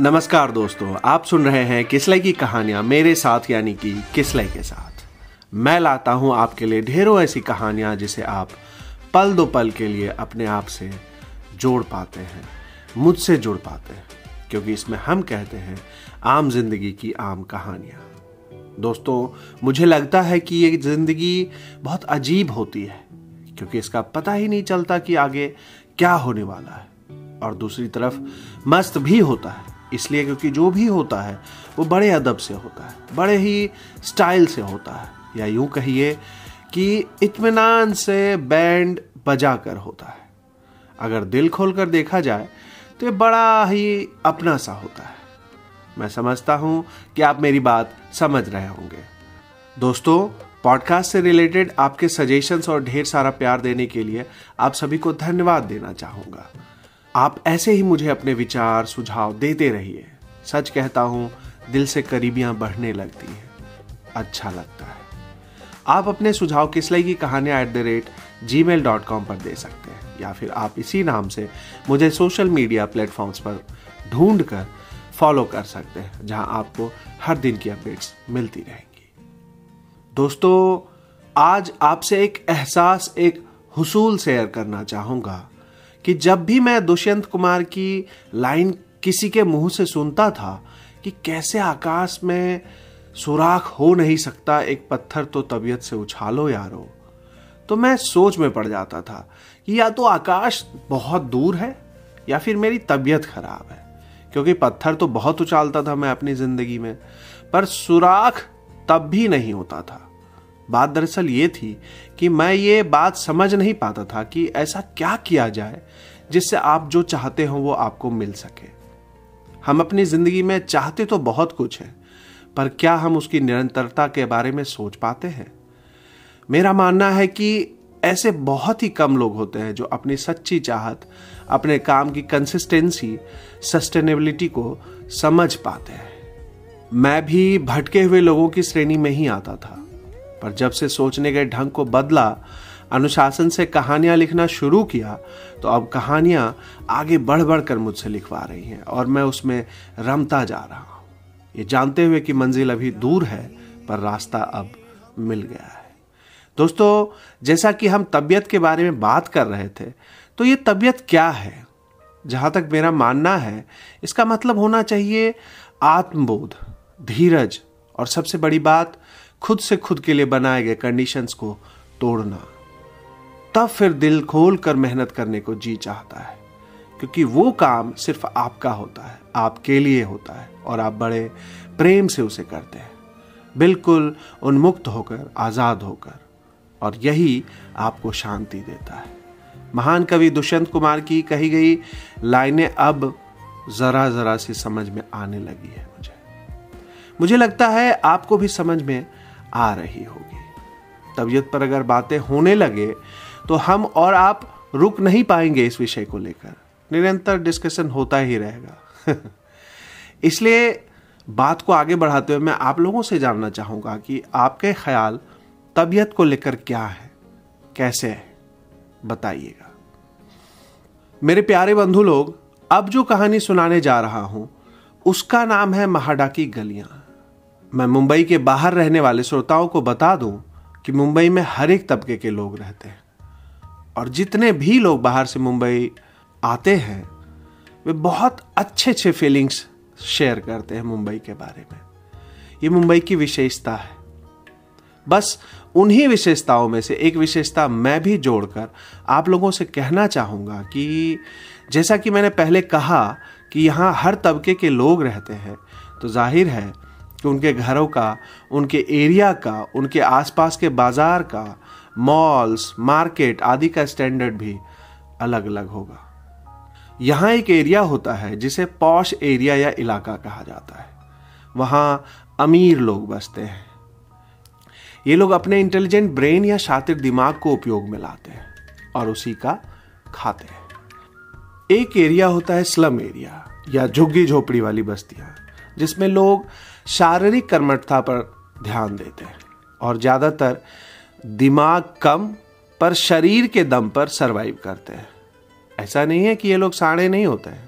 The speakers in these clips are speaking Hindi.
नमस्कार दोस्तों, आप सुन रहे हैं किसलई की कहानियाँ मेरे साथ, यानी कि किसलई के साथ। मैं लाता हूँ आपके लिए ढेरों ऐसी कहानियाँ जिसे आप पल दो पल के लिए अपने आप से जोड़ पाते हैं, मुझसे जुड़ पाते हैं, क्योंकि इसमें हम कहते हैं आम ज़िंदगी की आम कहानियाँ। दोस्तों, मुझे लगता है कि ये ज़िंदगी बहुत अजीब होती है, क्योंकि इसका पता ही नहीं चलता कि आगे क्या होने वाला है, और दूसरी तरफ़ मस्त भी होता है। इसलिए क्योंकि जो भी होता है, वो बड़े अदब से होता है, बड़े ही स्टाइल से होता है। या यूँ कहिए कि इत्मीनान से बैंड बजा कर होता है। अगर दिल खोलकर देखा जाए तो ये बड़ा ही अपना सा होता है। मैं समझता हूँ कि आप मेरी बात समझ रहे होंगे। दोस्तों, पॉडकास्ट से रिलेटेड आपके सजेशंस और ढेर सारा प्यार देने के लिए आप सभी को धन्यवाद देना चाहूँगा। आप ऐसे ही मुझे अपने विचार, सुझाव देते रहिए। सच कहता हूँ, दिल से करीबियाँ बढ़ने लगती हैं। अच्छा लगता है। आप अपने सुझाव किसलई की कहानियाँ at the rate Gmail dot com पर दे सकते हैं, या फिर आप इसी नाम से मुझे सोशल मीडिया प्लेटफॉर्म्स पर ढूंढ कर फॉलो कर सकते हैं, जहाँ आपको हर दिन की अपडेट्स मिलती रहेंगी। दोस्तों, आज आपसे एक एहसास, एक हुसूल शेयर करना चाहूँगा। कि जब भी मैं दुष्यंत कुमार की लाइन किसी के मुँह से सुनता था कि कैसे आकाश में सुराख हो नहीं सकता, एक पत्थर तो तबीयत से उछालो यारो तो मैं सोच में पड़ जाता था कि या तो आकाश बहुत दूर है या फिर मेरी तबीयत खराब है, क्योंकि पत्थर तो बहुत उछालता था मैं अपनी ज़िंदगी में, पर सुराख तब भी नहीं होता था। बात दरअसल ये थी कि मैं ये बात समझ नहीं पाता था कि ऐसा क्या किया जाए जिससे आप जो चाहते हो वो आपको मिल सके। हम अपनी ज़िंदगी में चाहते तो बहुत कुछ है, पर क्या हम उसकी निरंतरता के बारे में सोच पाते हैं? मेरा मानना है कि ऐसे बहुत ही कम लोग होते हैं जो अपनी सच्ची चाहत, अपने काम की कंसिस्टेंसी सस्टेनेबिलिटी को समझ पाते हैं। मैं भी भटके हुए लोगों की श्रेणी में ही आता था। पर जब से सोचने के ढंग को बदला, अनुशासन से कहानियाँ लिखना शुरू किया तो अब कहानियाँ आगे बढ़ बढ़ कर मुझसे लिखवा रही हैं और मैं उसमें रमता जा रहा हूँ। ये जानते हुए कि मंजिल अभी दूर है, पर रास्ता अब मिल गया है। दोस्तों, जैसा कि हम तबीयत के बारे में बात कर रहे थे तो ये तबीयत क्या है? जहाँ तक मेरा मानना है, इसका मतलब होना चाहिए आत्मबोध, धीरज, और सबसे बड़ी बात खुद से खुद के लिए बनाए गए कंडीशंस को तोड़ना। तब फिर दिल खोल कर मेहनत करने को जी चाहता है, क्योंकि वो काम सिर्फ़ आपका होता है, आपके लिए होता है, और आप बड़े प्रेम से उसे करते हैं। बिल्कुल उन्मुक्त होकर, आज़ाद होकर, और यही आपको शांति देता है। महान कवि दुष्यंत कुमार की कही गई लाइनें अब जरा जरा सी समझ में आने लगी है मुझे। मुझे लगता है आपको भी समझ में आ रही होगी। तबीयत पर अगर बातें होने लगे तो हम और आप रुक नहीं पाएँगे इस विषय को लेकर। निरंतर डिस्कशन होता ही रहेगा। इसलिए बात को आगे बढ़ाते हुए मैं आप लोगों से जानना चाहूँगा कि आपके ख्याल तबीयत को लेकर क्या है? कैसे है? बताइएगा। मेरे प्यारे बंधु लोग, अब जो कहानी सुनाने जा रहा हूँ, उसका नाम है महाडा की गलियाँ। मैं मुंबई के बाहर रहने वाले श्रोताओं को बता दूँ कि मुंबई में हर एक तबके के लोग रहते हैं। और जितने भी लोग बाहर से मुंबई आते हैं, वे बहुत अच्छे अच्छे फीलिंग्स शेयर करते हैं मुंबई के बारे में। ये मुंबई की विशेषता है। बस उन्हीं विशेषताओं में से एक विशेषता मैं भी जोड़कर आप लोगों से कहना चाहूँगा कि जैसा कि मैंने पहले कहा कि यहाँ हर तबके के लोग रहते हैं तो ज़ाहिर है उनके घरों का, उनके एरिया का, उनके आसपास के बाज़ार का मॉल्स मार्केट आदि का स्टैंडर्ड भी अलग अलग होगा। यहाँ एक एरिया होता है जिसे पॉश एरिया या इलाका कहा जाता है। वहाँ अमीर लोग बसते हैं। ये लोग अपने इंटेलिजेंट ब्रेन या शातिर दिमाग को उपयोग में लाते हैं और उसी का खाते हैं। एक एरिया होता है स्लम एरिया या झुग्गी झोपड़ी वाली बस्तियाँ, जिसमें लोग शारीरिक कर्मठता पर ध्यान देते हैं और ज़्यादातर दिमाग कम पर शरीर के दम पर सरवाइव करते हैं। ऐसा नहीं है कि ये लोग साड़े नहीं होते हैं।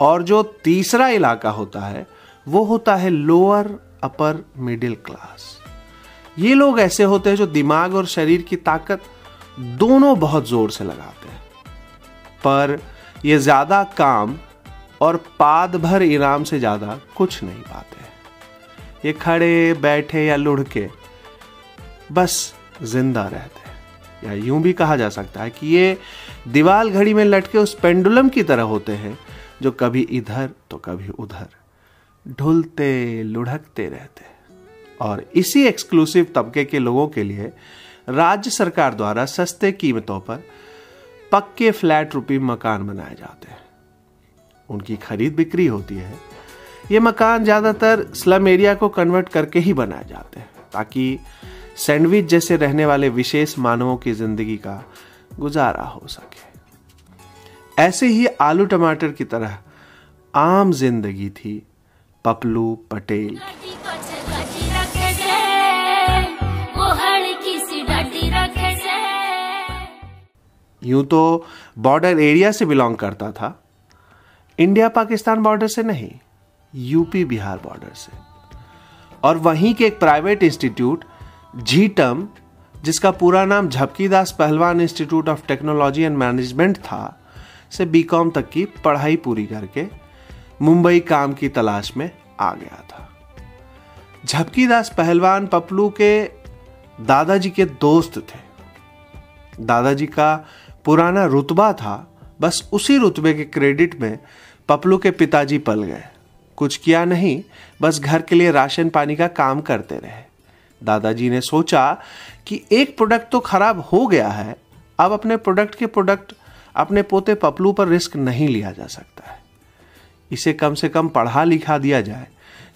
और जो तीसरा इलाका होता है, वो होता है लोअर अपर मिडिल क्लास ये लोग ऐसे होते हैं जो दिमाग और शरीर की ताकत दोनों बहुत ज़ोर से लगाते हैं। पर ये ज़्यादा काम और पाद भर इनाम से ज़्यादा कुछ नहीं पाते। ये खड़े, बैठे या लुढ़के, बस ज़िंदा रहते हैं। या यूँ भी कहा जा सकता है कि ये दीवाल घड़ी में लटके उस पेंडुलम की तरह होते हैं, जो कभी इधर तो कभी उधर। ढुलते, लुढ़कते रहते और इसी एक्सक्लूसिव तबके के लोगों के लिए राज्य सरकार द्वारा सस्ते कीमतों पर पक्के फ्लैट रूपी मकान बनाए जाते हैं। उनकी खरीद बिक्री होती है ये मकान ज़्यादातर स्लम एरिया को कन्वर्ट करके ही बनाए जाते हैं ताकि सैंडविच जैसे रहने वाले विशेष मानवों की ज़िंदगी का गुजारा हो सके। ऐसे ही आलू टमाटर की तरह आम ज़िंदगी थी पपलू पटेल। यूँ तो बॉर्डर एरिया से बिलोंग करता था इंडिया पाकिस्तान बॉर्डर से नहीं, यूपी बिहार बॉर्डर से। और वहीं के एक प्राइवेट इंस्टीट्यूट झीटम जिसका पूरा नाम Jhapki Das Pahalwan institute of technology and management था, से बीकॉम तक की पढ़ाई पूरी करके मुंबई काम की तलाश में आ गया था। झपकी दास पहलवान पपलू के दादाजी के दोस्त थे। दादाजी का पुराना रुतबा था बस उसी रुतबे के क्रेडिट में पपलू के पिताजी पल गए। कुछ किया नहीं, बस घर के लिए राशन पानी का काम करते रहे। दादाजी ने सोचा कि एक प्रोडक्ट तो खराब हो गया है, अब अपने प्रोडक्ट के प्रोडक्ट अपने पोते पपलू पर रिस्क नहीं लिया जा सकता है। इसे कम से कम पढ़ा लिखा दिया जाए,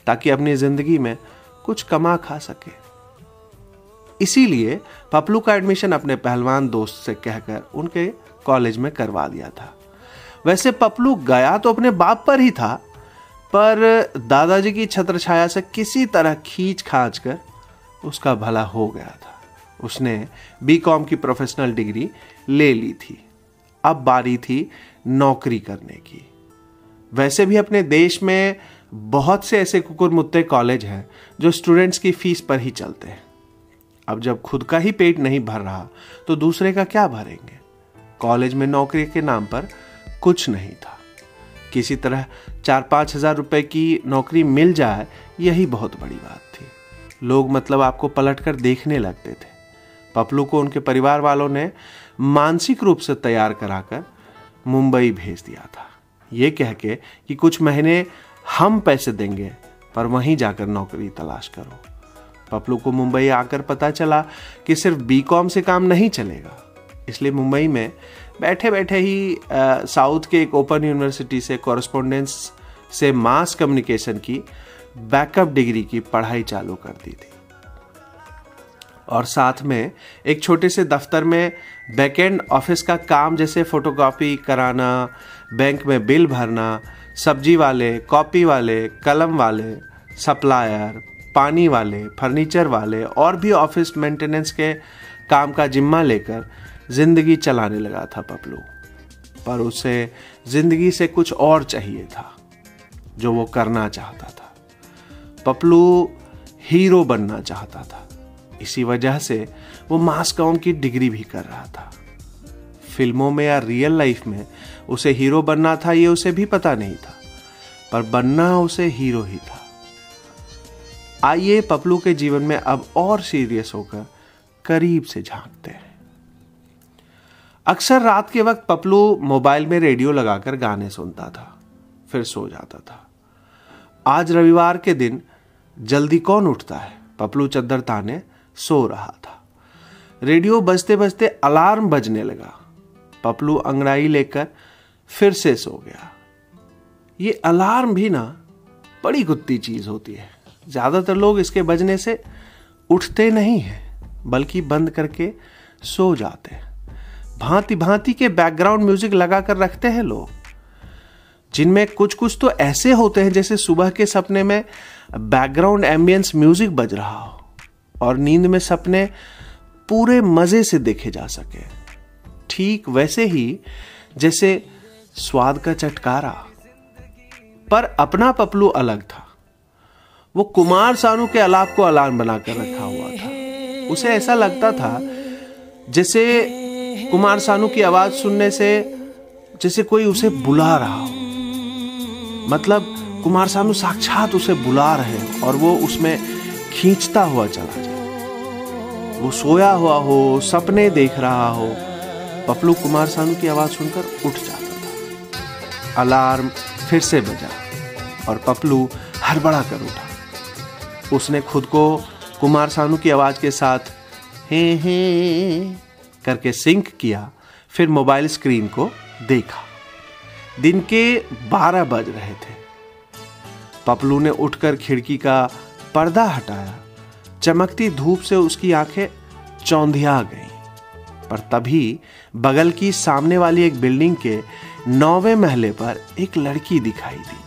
ताकि अपनी ज़िंदगी में कुछ कमा खा सके। इसीलिए पपलू का एडमिशन अपने पहलवान दोस्त से कहकर उनके कॉलेज में करवा दिया था। वैसे पपलू गया तो अपने बाप पर ही था, पर दादाजी की छत्र छाया से किसी तरह खींच खाँच कर उसका भला हो गया था। उसने बीकॉम की प्रोफेशनल डिग्री ले ली थी। अब बारी थी नौकरी करने की। वैसे भी अपने देश में बहुत से ऐसे कुकुर मुत्ते कॉलेज हैं जो स्टूडेंट्स की फ़ीस पर ही चलते हैं। अब जब खुद का ही पेट नहीं भर रहा तो दूसरे का क्या भरेंगे? कॉलेज में नौकरी के नाम पर कुछ नहीं था। किसी तरह चार पाँच हज़ार रुपये की नौकरी मिल जाए, यही बहुत बड़ी बात थी। लोग मतलब आपको पलट कर देखने लगते थे। पपलू को उनके परिवार वालों ने मानसिक रूप से तैयार कराकर मुंबई भेज दिया था। ये कह के कि कुछ महीने हम पैसे देंगे, पर वहीं जाकर नौकरी तलाश करो। पपलू को मुंबई आकर पता चला कि सिर्फ़ बीकॉम से काम नहीं चलेगा। इसलिए मुंबई में बैठे बैठे ही साउथ के एक ओपन यूनिवर्सिटी से कॉरेस्पोंडेंस से मास कम्युनिकेशन की बैकअप डिग्री की पढ़ाई चालू कर दी थी। और साथ में एक छोटे से दफ्तर में बैकएंड ऑफ़िस का काम जैसे फोटोकॉपी कराना बैंक में बिल भरना, सब्ज़ी वाले कॉपी वाले, कलम वाले सप्लायर पानी वाले फर्नीचर वाले और भी ऑफ़िस मेंटेनेंस के काम का जिम्मा लेकर ज़िंदगी चलाने लगा था पपलू, पर उसे ज़िंदगी से कुछ और चाहिए था, जो वो करना चाहता था। पपलू हीरो बनना चाहता था। इसी वजह से वो मास कॉम की डिग्री भी कर रहा था। फ़िल्मों में या रियल लाइफ में उसे हीरो बनना था, ये उसे भी पता नहीं था, पर बनना उसे हीरो ही था। आइए पपलू के जीवन में अब और सीरियस होकर करीब से झांकते हैं। अक्सर रात के वक्त पपलू मोबाइल में रेडियो लगाकर गाने सुनता था, फिर सो जाता था। आज रविवार के दिन जल्दी कौन उठता है? पपलू चद्दर ताने सो रहा था। रेडियो बजते बजते अलार्म बजने लगा। पपलू अंगड़ाई लेकर फिर से सो गया। ये अलार्म भी ना, बड़ी कुत्ती चीज़ होती है। ज़्यादातर लोग इसके बजने से उठते नहीं हैं, बल्कि बंद करके सो जाते हैं। भांति भांति के बैकग्राउंड म्यूज़िक लगाकर रखते हैं लोग। जिनमें कुछ कुछ तो ऐसे होते हैं जैसे सुबह के सपने में बैकग्राउंड एम्बियंस म्यूज़िक बज रहा हो और नींद में सपने पूरे मज़े से देखे जा सके। ठीक वैसे ही जैसे स्वाद का चटकारा। पर अपना पपलू अलग था। वो कुमार सानू के अलाप को अलार्म बनाकर रखा हुआ था। उसे ऐसा लगता था जैसे कुमार सानू की आवाज़ सुनने से जैसे कोई उसे बुला रहा हो। मतलब कुमार सानू साक्षात उसे बुला रहे हो और वो उसमें खींचता हुआ चला जाए। वो सोया हुआ हो, सपने देख रहा हो, पपलू कुमार सानू की आवाज़ सुनकर उठ जाता था। अलार्म फिर से बजा और पपलू हड़बड़ा कर उठा। उसने खुद को कुमार सानू की आवाज़ के साथ, हे हे करके सिंक किया, फिर मोबाइल स्क्रीन को देखा। दिन के बारह बज रहे थे। पपलू ने उठकर खिड़की का पर्दा हटाया। चमकती धूप से उसकी आँखें चौंधिया गईं। पर तभी बगल की सामने वाली एक बिल्डिंग के नौवे महले पर एक लड़की दिखाई दी,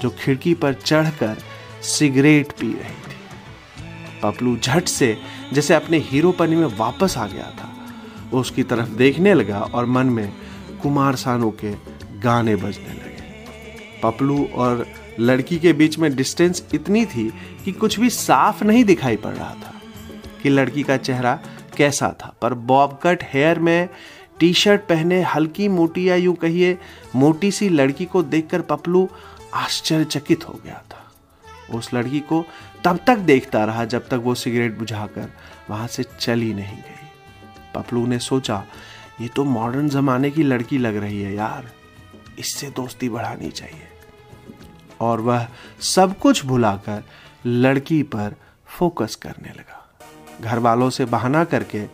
जो खिड़की पर चढ़कर सिगरेट पी रही थी। पपलू झट से, जैसे अपने हीरोपनी में वापस आ गया था। उसकी तरफ़ देखने लगा और मन में कुमार सानू के गाने बजने लगे। पपलू और लड़की के बीच में डिस्टेंस इतनी थी कि कुछ भी साफ़ नहीं दिखाई पड़ रहा था कि लड़की का चेहरा कैसा था। पर बॉब कट हेयर में टी शर्ट पहने हल्की मोटी या यूँ कहिए, मोटी सी लड़की को देखकर पपलू आश्चर्यचकित हो गया था। उस लड़की को तब तक देखता रहा जब तक वो सिगरेट बुझाकर वहाँ से चली नहीं गई। पपलू ने सोचा, ये तो मॉडर्न जमाने की लड़की लग रही है यार। इससे दोस्ती बढ़ानी चाहिए। और वह सब कुछ भुलाकर लड़की पर फोकस करने लगा। घर वालों से बहाना करके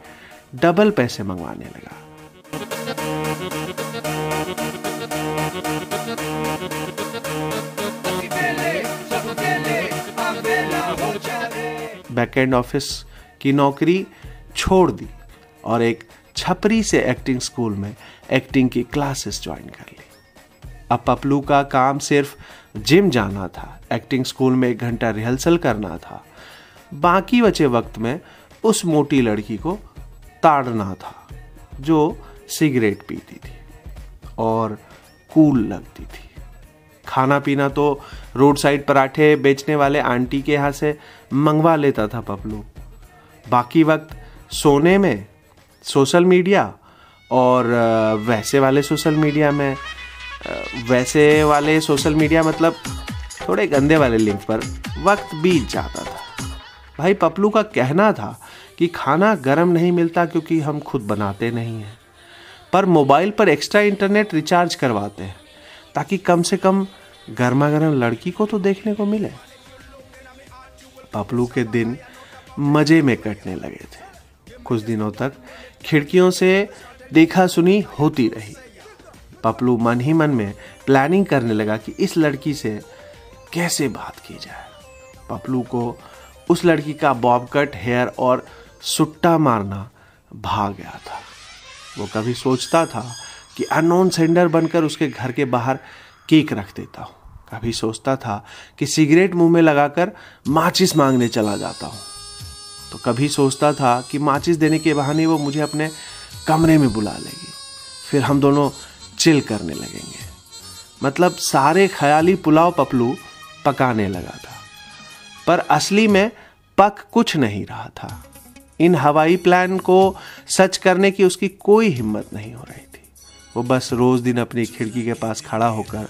डबल पैसे मंगवाने लगा। बैकएंड ऑफ़िस की नौकरी छोड़ दी। और एक छपरी से एक्टिंग स्कूल में एक्टिंग की क्लासेस ज्वाइन कर ली। अब पपलू का काम सिर्फ़ जिम जाना था एक्टिंग स्कूल में एक घंटा रिहर्सल करना था। बाकी बचे वक्त में उस मोटी लड़की को ताड़ना था, जो सिगरेट पीती थी और कूल लगती थी। खाना पीना तो रोड साइड पराठे बेचने वाले आंटी के यहाँ से मंगवा लेता था पपलू। बाकी वक्त सोने में सोशल मीडिया और वैसे वाले सोशल मीडिया में वैसे वाले सोशल मीडिया मतलब थोड़े गंदे वाले लिंक पर वक्त बीत जाता था। भाई पपलू का कहना था कि खाना गर्म नहीं मिलता क्योंकि हम खुद बनाते नहीं हैं, पर मोबाइल पर एक्स्ट्रा इंटरनेट रिचार्ज करवाते हैं ताकि कम से कम गर्मा गर्म लड़की को तो देखने को मिले। पपलू के दिन मज़े में कटने लगे थे। कुछ दिनों तक खिड़कियों से देखा सुनी होती रही। पपलू मन ही मन में प्लानिंग करने लगा कि इस लड़की से कैसे बात की जाए। पपलू को उस लड़की का बॉब कट हेयर और सुट्टा मारना भाग गया था। वो कभी सोचता था कि अननोन सेंडर बनकर उसके घर के बाहर केक रख देता हूँ। कभी सोचता था कि सिगरेट मुँह में लगाकर माचिस मांगने चला जाता हूँ। तो कभी सोचता था कि माचिस देने के बहाने वो मुझे अपने कमरे में बुला लेगी। फिर हम दोनों चिल करने लगेंगे। मतलब सारे ख्याली पुलाव पपलू पकाने लगा था। पर असली में पक कुछ नहीं रहा था। इन हवाई प्लान को सच करने की उसकी कोई हिम्मत नहीं हो रही थी। वो बस रोज दिन अपनी खिड़की के पास खड़ा होकर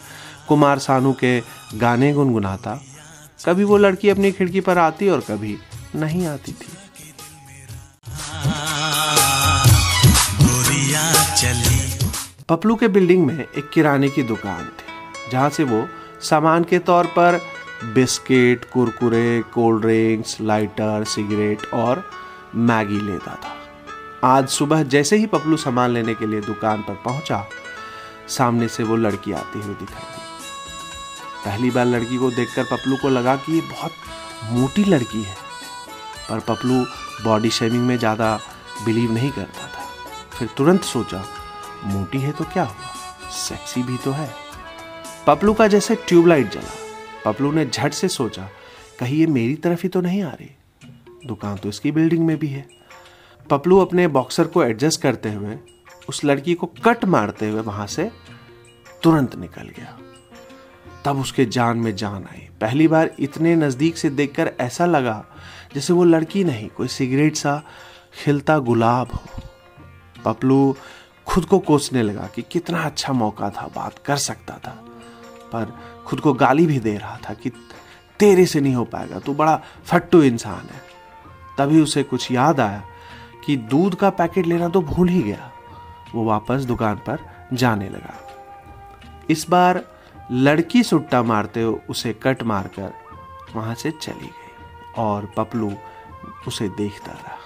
कुमार सानू के गाने गुनगुनाता। कभी वो लड़की अपनी खिड़की पर आती और कभी नहीं आती थी। पपलू के बिल्डिंग में एक किराने की दुकान थी, जहाँ से वो सामान के तौर पर biscuit, Kurkure, cold drinks, lighter, cigarette और मैगी लेता था। आज सुबह जैसे ही पपलू सामान लेने के लिए दुकान पर पहुँचा, सामने से वो लड़की आती हुई दिखाई दी। पहली बार लड़की को देखकर पपलू को लगा कि ये बहुत मोटी लड़की है। पर पपलू बॉडी शेविंग में ज़्यादा बिलीव नहीं करता था। फिर तुरंत सोचा, मोटी है तो क्या हुआ? सेक्सी भी तो है। पपलू का जैसे ट्यूबलाइट जला। पपलू ने झट से सोचा, कहीं ये मेरी तरफ़ ही तो नहीं आ रही। दुकान तो इसकी बिल्डिंग में भी है। पपलू अपने बॉक्सर को एडजस्ट करते हुए, उस लड़की को कट मारते हुए वहाँ से तुरंत निकल गया। तब उसके जान में जान आई। पहली बार इतने नज़दीक से देखकर ऐसा लगा जैसे वो लड़की नहीं, कोई सिगरेट सा खिलता गुलाब हो। पपलू खुद को कोसने लगा कि कितना अच्छा मौका था, बात कर सकता था, पर खुद को गाली भी दे रहा था कि तेरे से नहीं हो पाएगा, तू बड़ा फट्टू इंसान है। तभी उसे कुछ याद आया कि दूध का पैकेट लेना तो भूल ही गया। वो वापस दुकान पर जाने लगा। इस बार लड़की सुट्टा मारते उसे कट मारकर वहाँ से चली गई। और पपलू उसे देखता रहा।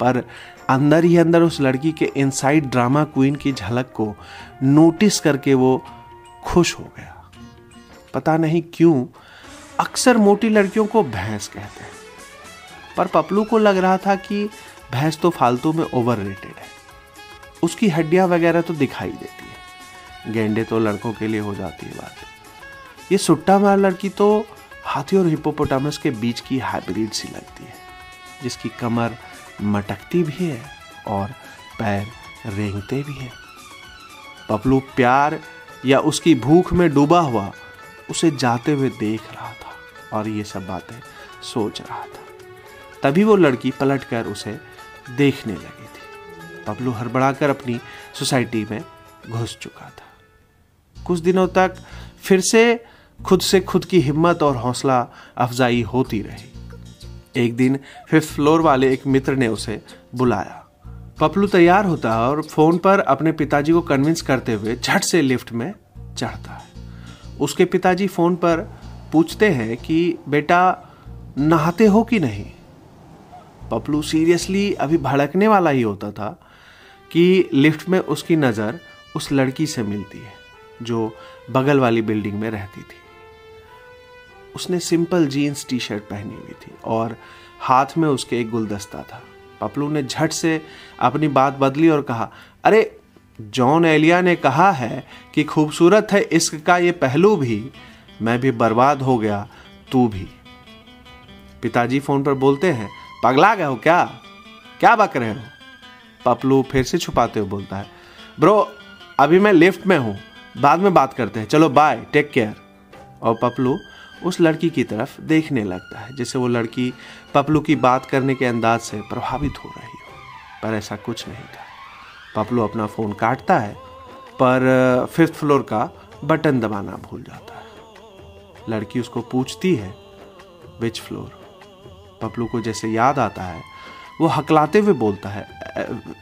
पर अंदर ही अंदर उस लड़की के इनसाइड ड्रामा क्वीन की झलक को नोटिस करके वो खुश हो गया। पता नहीं क्यों, अक्सर मोटी लड़कियों को भैंस कहते हैं। पर पपलू को लग रहा था कि भैंस तो फालतू में ओवर रेटेड है। उसकी हड्डियाँ वगैरह तो दिखाई देती है। गेंडे तो लड़कों के लिए हो जाती है बात। ये सुट्टा मार लड़की तो हाथी और हिपोपोटामस के बीच की हाइब्रिड सी लगती है, जिसकी कमर मटकती भी है और पैर रेंगते भी हैं। पपलू प्यार या उसकी भूख में डूबा हुआ, उसे जाते हुए देख रहा था और ये सब बातें सोच रहा था। तभी वो लड़की पलटकर उसे देखने लगी थी। पपलू हड़बड़ाकर अपनी सोसाइटी में घुस चुका था। कुछ दिनों तक फिर से खुद से खुद की हिम्मत और हौसला अफजाई होती रही। एक दिन फिफ्थ फ्लोर वाले एक मित्र ने उसे बुलाया। पपलू तैयार होता है और फ़ोन पर अपने पिताजी को कन्विंस करते हुए झट से लिफ्ट में चढ़ता है। उसके पिताजी फ़ोन पर पूछते हैं कि, बेटा, नहाते हो कि नहीं? पपलू सीरियसली अभी भड़कने वाला ही होता था कि लिफ्ट में उसकी नज़र उस लड़की से मिलती है, जो बगल वाली बिल्डिंग में रहती थी। उसने सिंपल जीन्स टी शर्ट पहनी हुई थी और हाथ में उसके एक गुलदस्ता था। पपलू ने झट से अपनी बात बदली और कहा, अरे, जॉन एलिया ने कहा है कि खूबसूरत है इश्क का ये पहलू भी। मैं भी बर्बाद हो गया, तू भी। पिताजी फ़ोन पर बोलते हैं, पगला गए हो क्या? क्या बक रहे हो? पपलू फिर से छुपाते हुए बोलता है, ब्रो, अभी मैं लिफ्ट में हूँ, बाद में बात करते हैं। चलो बाय टेक केयर और पपलू उस लड़की की तरफ़ देखने लगता है जैसे वो लड़की पपलू की बात करने के अंदाज से प्रभावित हो रही हो। पर ऐसा कुछ नहीं था। पपलू अपना फ़ोन काटता है, पर फिफ्थ फ्लोर का बटन दबाना भूल जाता है। लड़की उसको पूछती है, विच फ्लोर? पपलू को जैसे याद आता है, वो हकलाते हुए बोलता है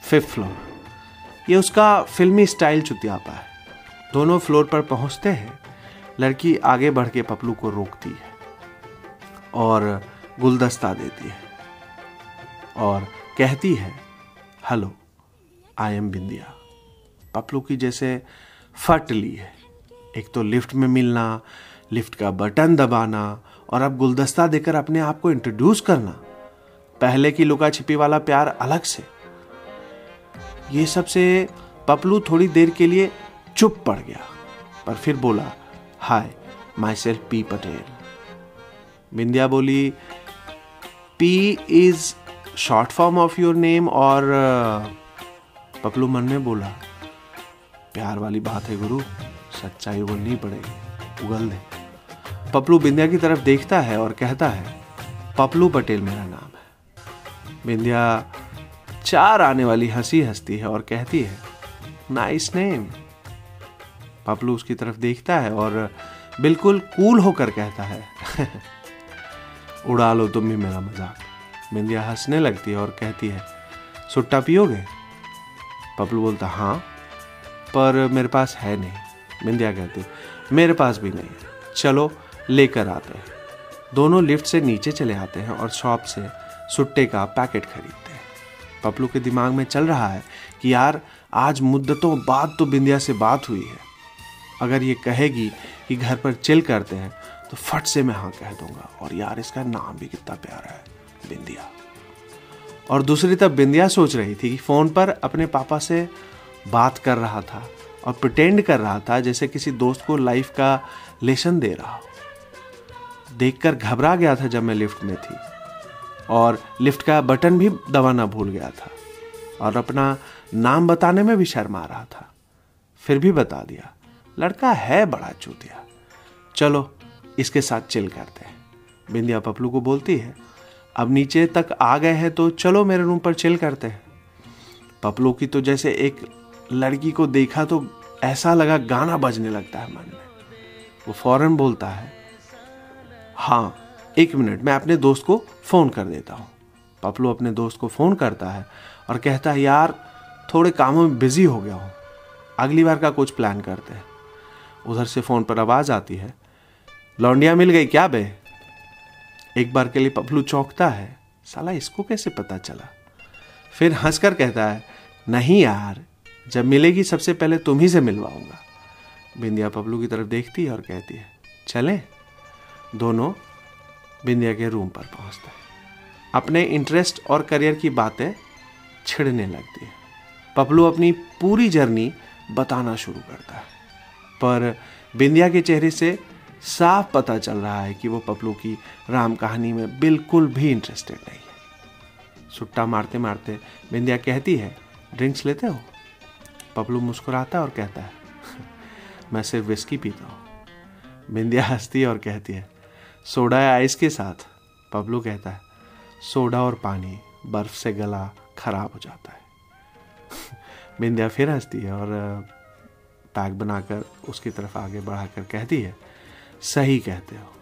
फिफ्थ फ्लोर। ये उसका फिल्मी स्टाइल चुतियापा है। दोनों फ्लोर पर पहुँचते हैं लड़की आगे बढ़ के पपलू को रोकती है और गुलदस्ता देती है और कहती है, hello I am Bindiya Paplu की जैसे फट ली है। एक तो लिफ्ट में मिलना, लिफ्ट का बटन दबाना और अब गुलदस्ता देकर अपने आप को इंट्रोड्यूस करना। पहले की लुका छिपी वाला प्यार अलग से। ये सबसे पपलू थोड़ी देर के लिए चुप पड़ गया, पर फिर बोला hi myself P Patel Bindiya बोली P is short form of your name और पपलू मन में बोला, प्यार वाली बात है गुरु, सच्चाई बोलनी पड़ेगी, उगल दे. पपलू बिंदिया की तरफ़ देखता है और कहता है पपलू पटेल मेरा नाम है. बिंदिया चार आने वाली हँसी हंसती है और कहती है नाइस nice नेम पपलू उसकी तरफ़ देखता है और बिल्कुल कूल होकर कहता है, उड़ा लो तुम भी मेरा मज़ाक। बिंदिया हंसने लगती है और कहती है, सुट्टा पियोगे? पपलू बोलता हाँ पर मेरे पास है नहीं। बिंदिया कहती, मेरे पास भी नहीं चलो, लेकर आते हैं। दोनों लिफ्ट से नीचे चले आते हैं और शॉप से सुट्टे का पैकेट खरीदते हैं। पपलू के दिमाग में चल रहा है कि, यार, आज मुद्दतों बाद तो बिंदिया से बात हुई है। अगर ये कहेगी कि घर पर चिल करते हैं तो फट से मैं हाँ कह दूँगा। और यार, इसका नाम भी कितना प्यारा है, बिंदिया। और दूसरी तरफ़ बिंदिया सोच रही थी कि फ़ोन पर अपने पापा से बात कर रहा था और प्रटेंड कर रहा था जैसे किसी दोस्त को लाइफ का लेसन दे रहा हो। देखकर घबरा गया था जब मैं लिफ्ट में थी। और लिफ्ट का बटन भी दबाना भूल गया था। और अपना नाम बताने में भी शर्मा रहा था। फिर भी बता दिया। लड़का है बड़ा चूतिया। चलो, इसके साथ चिल करते हैं। बिंदिया पपलू को बोलती है, अब नीचे तक आ गए हैं तो चलो मेरे रूम पर चिल करते हैं। पपलू की तो जैसे एक लड़की को देखा तो ऐसा लगा गाना बजने लगता है मन में। वो फ़ौरन बोलता है हाँ एक मिनट, मैं अपने दोस्त को फ़ोन कर देता हूँ। पपलू अपने दोस्त को फ़ोन करता है और कहता है, यार, थोड़े कामों में बिज़ी हो गया हूँ। अगली बार का कुछ प्लान करते हैं। उधर से फ़ोन पर आवाज़ आती है। लौंडिया मिल गई क्या बे? एक बार के लिए पपलू चौंकता है। साला इसको कैसे पता चला? फिर हंसकर कहता है, नहीं यार, जब मिलेगी सबसे पहले तुम ही से मिलवाऊँगा। बिंदिया पपलू की तरफ़ देखती है और कहती है, चले। दोनों बिंदिया के रूम पर पहुँचते हैं। अपने इंटरेस्ट और करियर की बातें छिड़ने लगती है। पपलू अपनी पूरी जर्नी बताना शुरू करता है। पर बिंदिया के चेहरे से साफ़ पता चल रहा है कि वो पपलू की राम कहानी में बिल्कुल भी इंटरेस्टेड नहीं है। सुट्टा मारते मारते बिंदिया कहती है ड्रिंक्स लेते हो? पपलू मुस्कुराता है और कहता है, मैं सिर्फ़ विस्की पीता हूँ। बिंदिया हंसती है और कहती है सोडा या आइस के साथ? पपलू कहता है सोडा और पानी बर्फ़ से गला खराब हो जाता है। बिंदिया फिर हंसती है और पैक बनाकर उसकी तरफ़ आगे बढ़ाकर कहती है, सही कहते हो।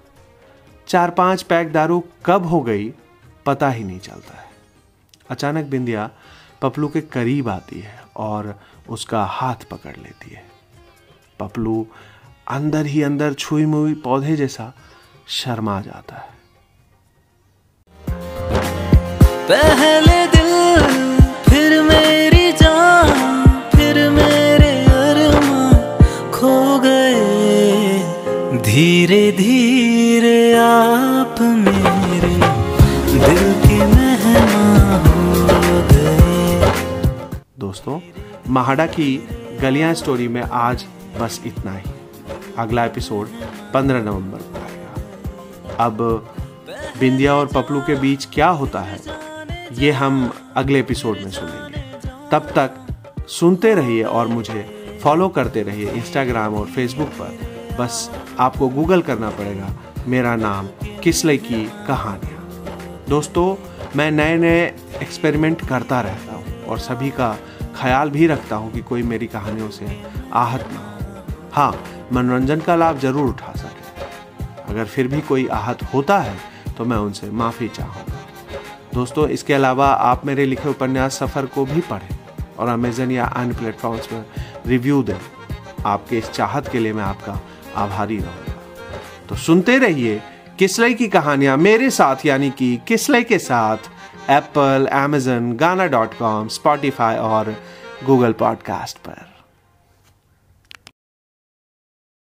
चार पाँच पैक दारू कब हो गई, पता ही नहीं चलता है। अचानक बिंदिया पपलू के करीब आती है और उसका हाथ पकड़ लेती है। पपलू अंदर ही अंदर छुई मुई पौधे जैसा शर्मा जाता है। पहले धीरे धीरे आप मेरे दिल के दोस्तों, महाडा की गलियाँ स्टोरी में आज बस इतना ही। अगला एपिसोड 15 नवंबर को आएगा। अब बिंदिया और पपलू के बीच क्या होता है, ये हम अगले एपिसोड में सुनेंगे। तब तक सुनते रहिए और मुझे फॉलो करते रहिए इंस्टाग्राम और फेसबुक पर। बस आपको गूगल करना पड़ेगा। मेरा नाम किसले की कहानियाँ। दोस्तों, मैं नए नए एक्सपेरिमेंट करता रहता हूँ और सभी का ख्याल भी रखता हूँ कि कोई मेरी कहानियों से आहत ना हो। हाँ मनोरंजन का लाभ ज़रूर उठा सके। अगर फिर भी कोई आहत होता है तो मैं उनसे माफ़ी चाहूँगा। दोस्तों, इसके अलावा आप मेरे लिखे उपन्यास सफ़र को भी पढ़ें और अमेजन या अन्य प्लेटफॉर्म्स पर रिव्यू दें। आपके इस चाहत के लिए मैं आपका आभारी रहूँगा तो सुनते रहिए किसलई की कहानियाँ मेरे साथ, यानी कि किसलई के साथ Apple Amazon Gaana dot com Spotify और गूगल पॉडकास्ट पर।